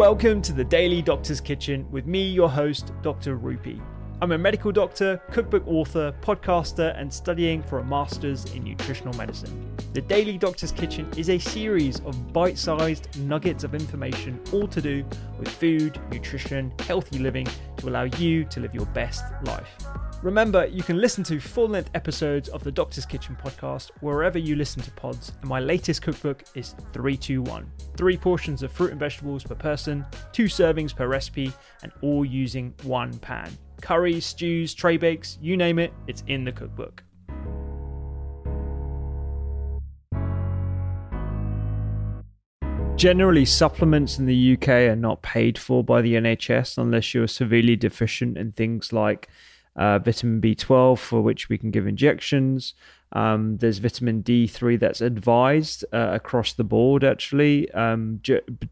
Welcome to the Daily Doctor's Kitchen with me, your host, Dr. Rupy. I'm a medical doctor, cookbook author, podcaster, and studying for a master's in nutritional medicine. The Daily Doctor's Kitchen is a series of bite sized nuggets of information, all to do with food, nutrition, healthy living to allow you to live your best life. Remember, you can listen to full length episodes of the Doctor's Kitchen podcast wherever you listen to pods, and my latest cookbook is 321. Three portions of fruit and vegetables per person, two servings per recipe, and all using one pan curries, stews, tray bakes, you name it, it's in the cookbook. Generally, supplements in the UK are not paid for by the NHS unless you're severely deficient in things like uh, vitamin B12, for which we can give injections. Um, there's vitamin D3 that's advised uh, across the board, actually. Um,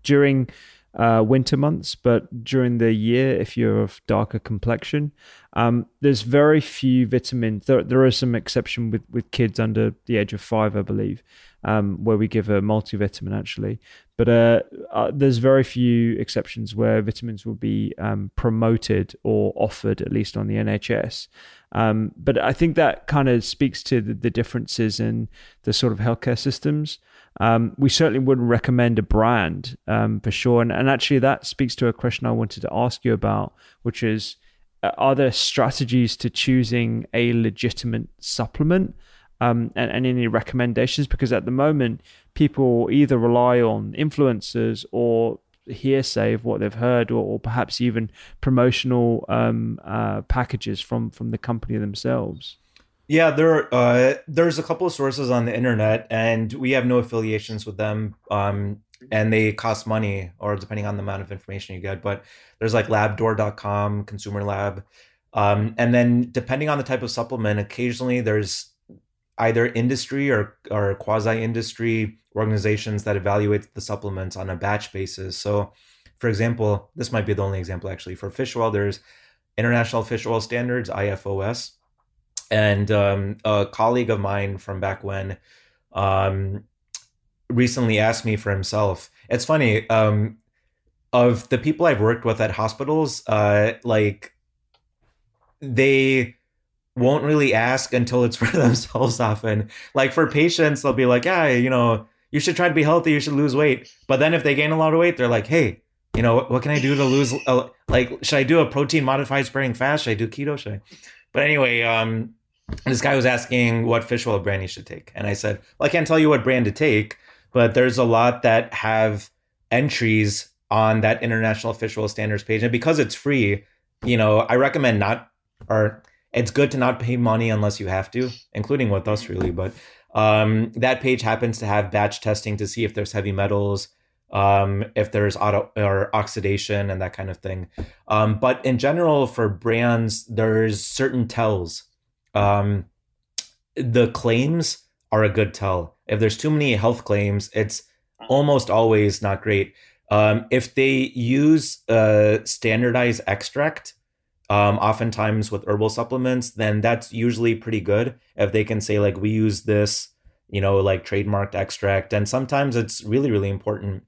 during uh, winter months, but during the year, if you're of darker complexion, um, there's very few vitamins. There, there are some exception with, with kids under the age of five, I believe, um, where we give a multivitamin actually. But uh, uh, there's very few exceptions where vitamins will be um, promoted or offered, at least on the NHS. Um, but I think that kind of speaks to the, the differences in the sort of healthcare systems. Um, we certainly wouldn't recommend a brand um, for sure. And, and actually, that speaks to a question I wanted to ask you about, which is uh, are there strategies to choosing a legitimate supplement? Um, and, and, any recommendations? Because at the moment, people either rely on influencers or hearsay of what they've heard, or, or perhaps even promotional um, uh, packages from from the company themselves. Yeah, there uh, there's a couple of sources on the internet, and we have no affiliations with them. Um, and they cost money, or depending on the amount of information you get. But there's like Labdoor.com, Consumer Lab, um, and then depending on the type of supplement, occasionally there's either industry or or quasi industry organizations that evaluate the supplements on a batch basis. So, for example, this might be the only example actually for fish oil. There's International Fish Oil Standards (IFOS) And um, a colleague of mine from back when um, recently asked me for himself. It's funny. Um, of the people I've worked with at hospitals, uh, like they won't really ask until it's for themselves often. Like for patients, they'll be like, yeah, you know, you should try to be healthy, you should lose weight. But then if they gain a lot of weight, they're like, hey, you know, what, can I do to lose? Uh, like, should I do a protein modified sparing fast? Should I do keto? Should I? But anyway, um, this guy was asking what fish oil brand he should take. And I said, well, I can't tell you what brand to take, but there's a lot that have entries on that international fish oil standards page. And because it's free, you know, I recommend not, or it's good to not pay money unless you have to, including with us really. But um, that page happens to have batch testing to see if there's heavy metals, um, if there's auto or oxidation and that kind of thing. Um, but in general, for brands, there's certain tells um, the claims are a good tell. If there's too many health claims, it's almost always not great. Um, if they use a standardized extract, um, oftentimes with herbal supplements, then that's usually pretty good. If they can say like we use this, you know, like trademarked extract, and sometimes it's really really important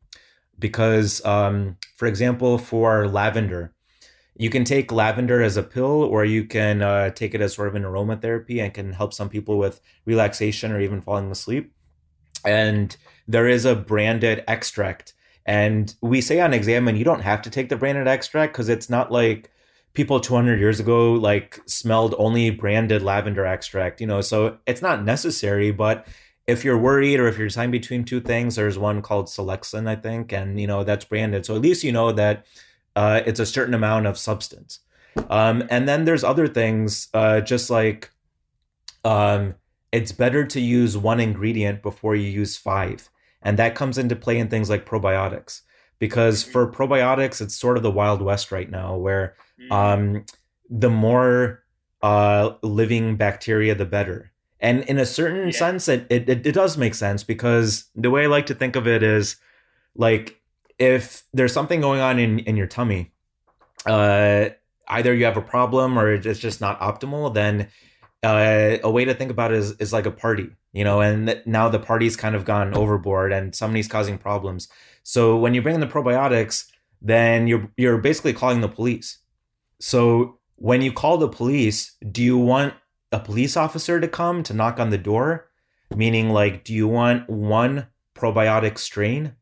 because, um, for example, for lavender, you can take lavender as a pill or you can uh, take it as sort of an aromatherapy and can help some people with relaxation or even falling asleep and there is a branded extract. And we say on Examine, you don't have to take the branded extract because it's not like people 200 years ago like smelled only branded lavender extract, you know, so it's not necessary, but if you're worried or if you're deciding between two things, there's one called Silexan, I think, and you know that's branded. So at least you know that uh, it's a certain amount of substance. Um, and then there's other things, uh, just like um, it's better to use one ingredient before you use five, and that comes into play in things like probiotics. Because for probiotics, it's sort of the wild west right now, where mm. um, the more uh, living bacteria, the better and in a certain yeah. sense it, it, it does make sense because the way i like to think of it is like if there's something going on in in your tummy uh either you have a problem or it's just not optimal then uh, a way to think about it is, is like a party you know and now the party's kind of gone overboard and somebody's causing problems so when you bring in the probiotics then you're you're basically calling the police so when you call the police do you want a police officer to come to knock on the door? Meaning, like, do you want one probiotic strain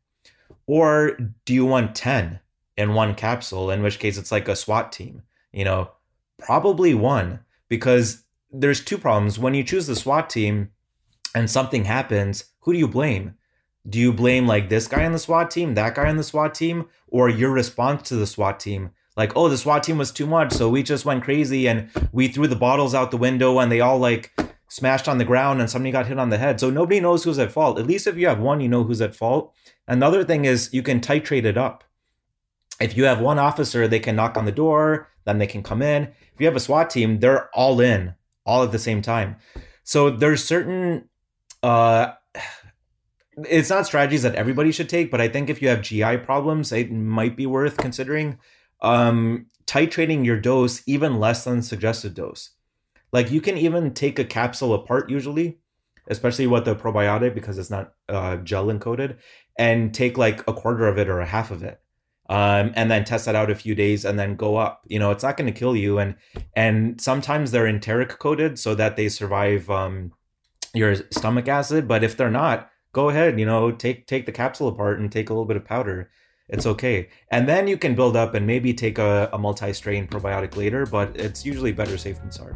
or do you want 10 in one capsule? In which case, it's like a SWAT team, you know, probably one because there's two problems. When you choose the SWAT team and something happens, who do you blame? Do you blame like this guy on the SWAT team, that guy on the SWAT team, or your response to the SWAT team? Like, oh, the SWAT team was too much, so we just went crazy and we threw the bottles out the window and they all like smashed on the ground and somebody got hit on the head. So nobody knows who's at fault. At least if you have one, you know who's at fault. Another thing is you can titrate it up. If you have one officer, they can knock on the door, then they can come in. If you have a SWAT team, they're all in all at the same time. So there's certain uh it's not strategies that everybody should take, but I think if you have GI problems, it might be worth considering um, titrating your dose even less than suggested dose. Like you can even take a capsule apart usually, especially with the probiotic because it's not uh, gel encoded, and take like a quarter of it or a half of it. Um, and then test that out a few days and then go up. You know, it's not going to kill you. And and sometimes they're enteric coated so that they survive um, your stomach acid. But if they're not, go ahead. You know, take take the capsule apart and take a little bit of powder it's okay. And then you can build up and maybe take a, a multi strain probiotic later, but it's usually better safe than sorry.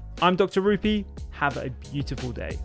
I'm Dr. Rupy. Have a beautiful day.